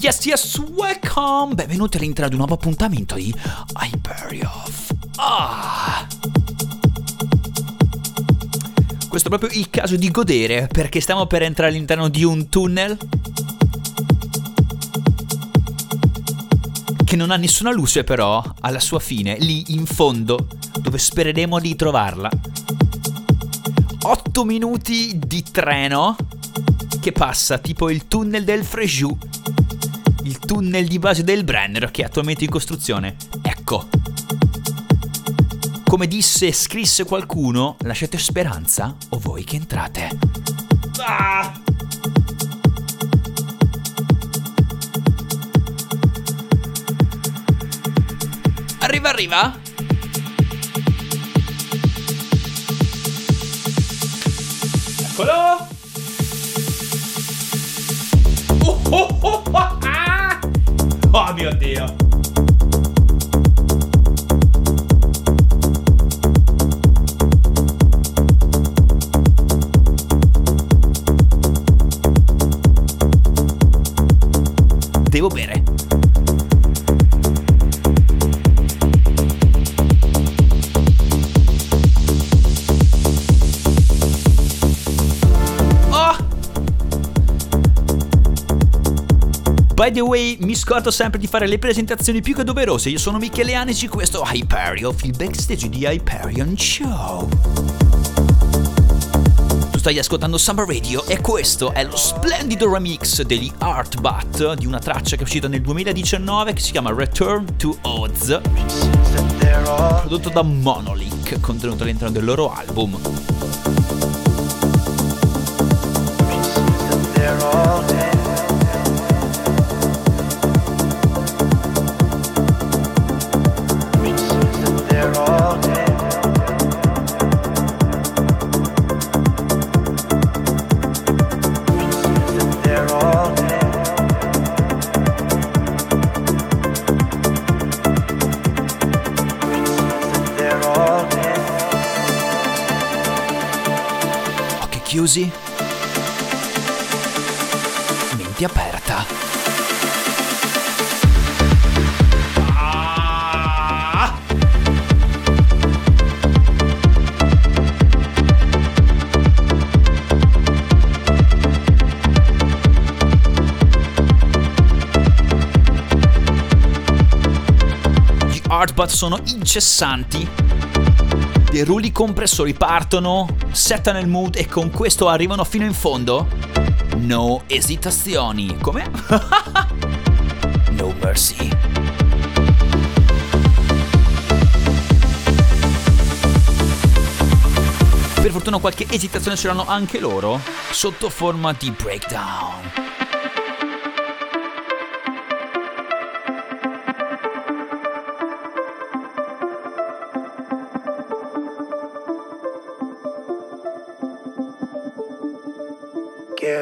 Yes, yes, welcome! Benvenuti all'interno di un nuovo appuntamento di Hyperion. Ah! Questo è proprio il caso di godere perché stiamo per entrare all'interno di un tunnel che non ha nessuna luce però alla sua fine, lì in fondo, dove spereremo di trovarla. 8 minuti di treno che passa tipo il tunnel del Frejus, il tunnel di base del Brenner che è attualmente in costruzione. Ecco. Come disse e scrisse qualcuno, lasciate speranza o voi che entrate. Ah! Arriva, arriva! Eccolo! Oh, oh, oh, ah! Oh mio Dio! Devo bere. By the way, mi scordo sempre di fare le presentazioni più che doverose. Io sono Michele Anici, questo è Hyperion, il backstage di Hyperion Show. Tu stai ascoltando Summer Radio e questo è lo splendido remix degli Art Bat di una traccia che è uscita nel 2019 che si chiama Return to Oz, prodotto da Monolith, contenuto all'interno del loro album. Chiusi. Mente aperta. Ah! Gli Artbat sono incessanti dei rulli compressori partono, settano il mood e con questo arrivano fino in fondo? No esitazioni. Come? no mercy. Per fortuna qualche esitazione ce l'hanno anche loro, sotto forma di breakdown.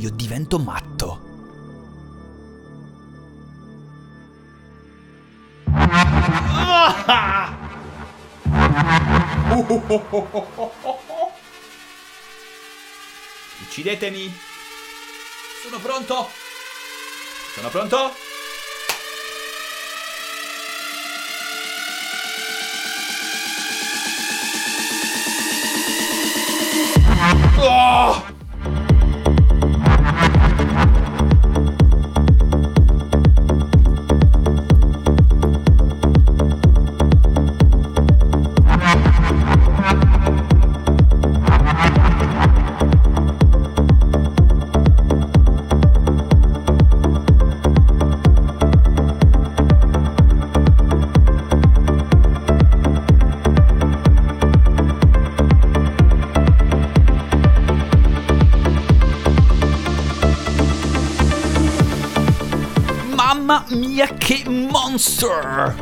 Io divento matto. Uccidetemi. Sono pronto. Sono pronto. Mia che monster!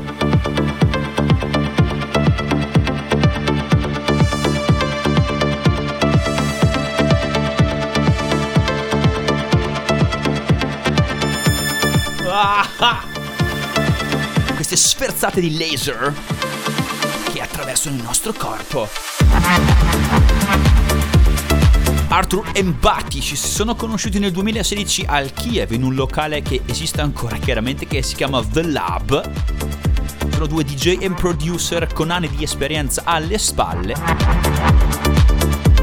Ah! Queste sferzate di laser che attraversano il nostro corpo. Arthur e Mbatti ci si sono conosciuti nel 2016 al Kiev in un locale che esiste ancora chiaramente che si chiama The Lab. Sono due DJ e producer con anni di esperienza alle spalle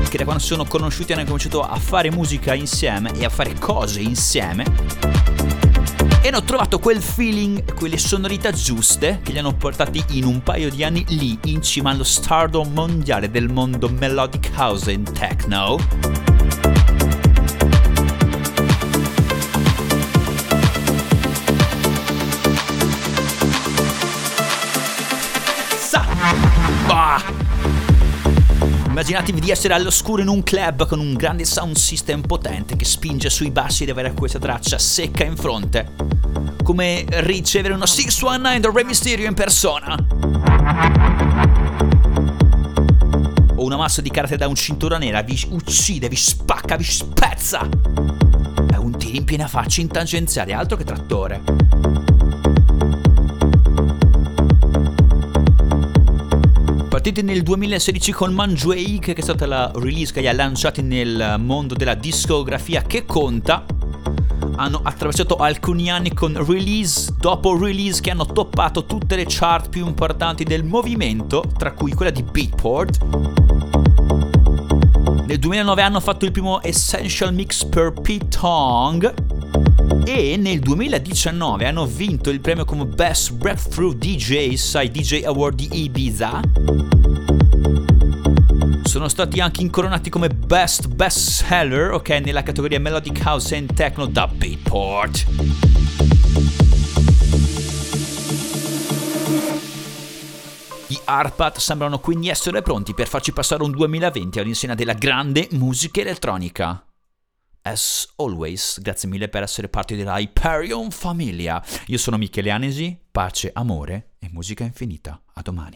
che da quando sono conosciuti hanno cominciato a fare musica insieme e a fare cose insieme e hanno trovato quel feeling, quelle sonorità giuste che li hanno portati in un paio di anni lì in cima allo stardom mondiale del mondo melodic house and techno. Immaginatevi di essere all'oscuro in un club con un grande sound system potente che spinge sui bassi ed avere questa traccia secca in fronte. Come ricevere uno 619 da Re Mysterio in persona. O una massa di karate da un cintura nera vi uccide, vi spacca, vi spezza. È un tiro in piena faccia in tangenziale, altro che trattore. partiti nel 2016 con Manjuei, che è stata la release che li ha lanciati nel mondo della discografia che conta. Hanno attraversato alcuni anni con release dopo release che hanno toppato tutte le chart più importanti del movimento, tra cui quella di Beatport. Nel 2009 hanno fatto il primo Essential Mix per Pete Tong e nel 2019 hanno vinto il premio come Best Breakthrough DJs ai DJ Award di Ibiza sono stati anche incoronati come Best Best Seller, ok, nella categoria Melodic House and Techno da Beatport. Gli Arpat sembrano quindi essere pronti per farci passare un 2020 all'insegna della grande musica elettronica. As always, grazie mille per essere parte della Hyperion Famiglia. Io sono Michele Anesi, pace, amore e musica infinita. A domani.